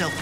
yourself,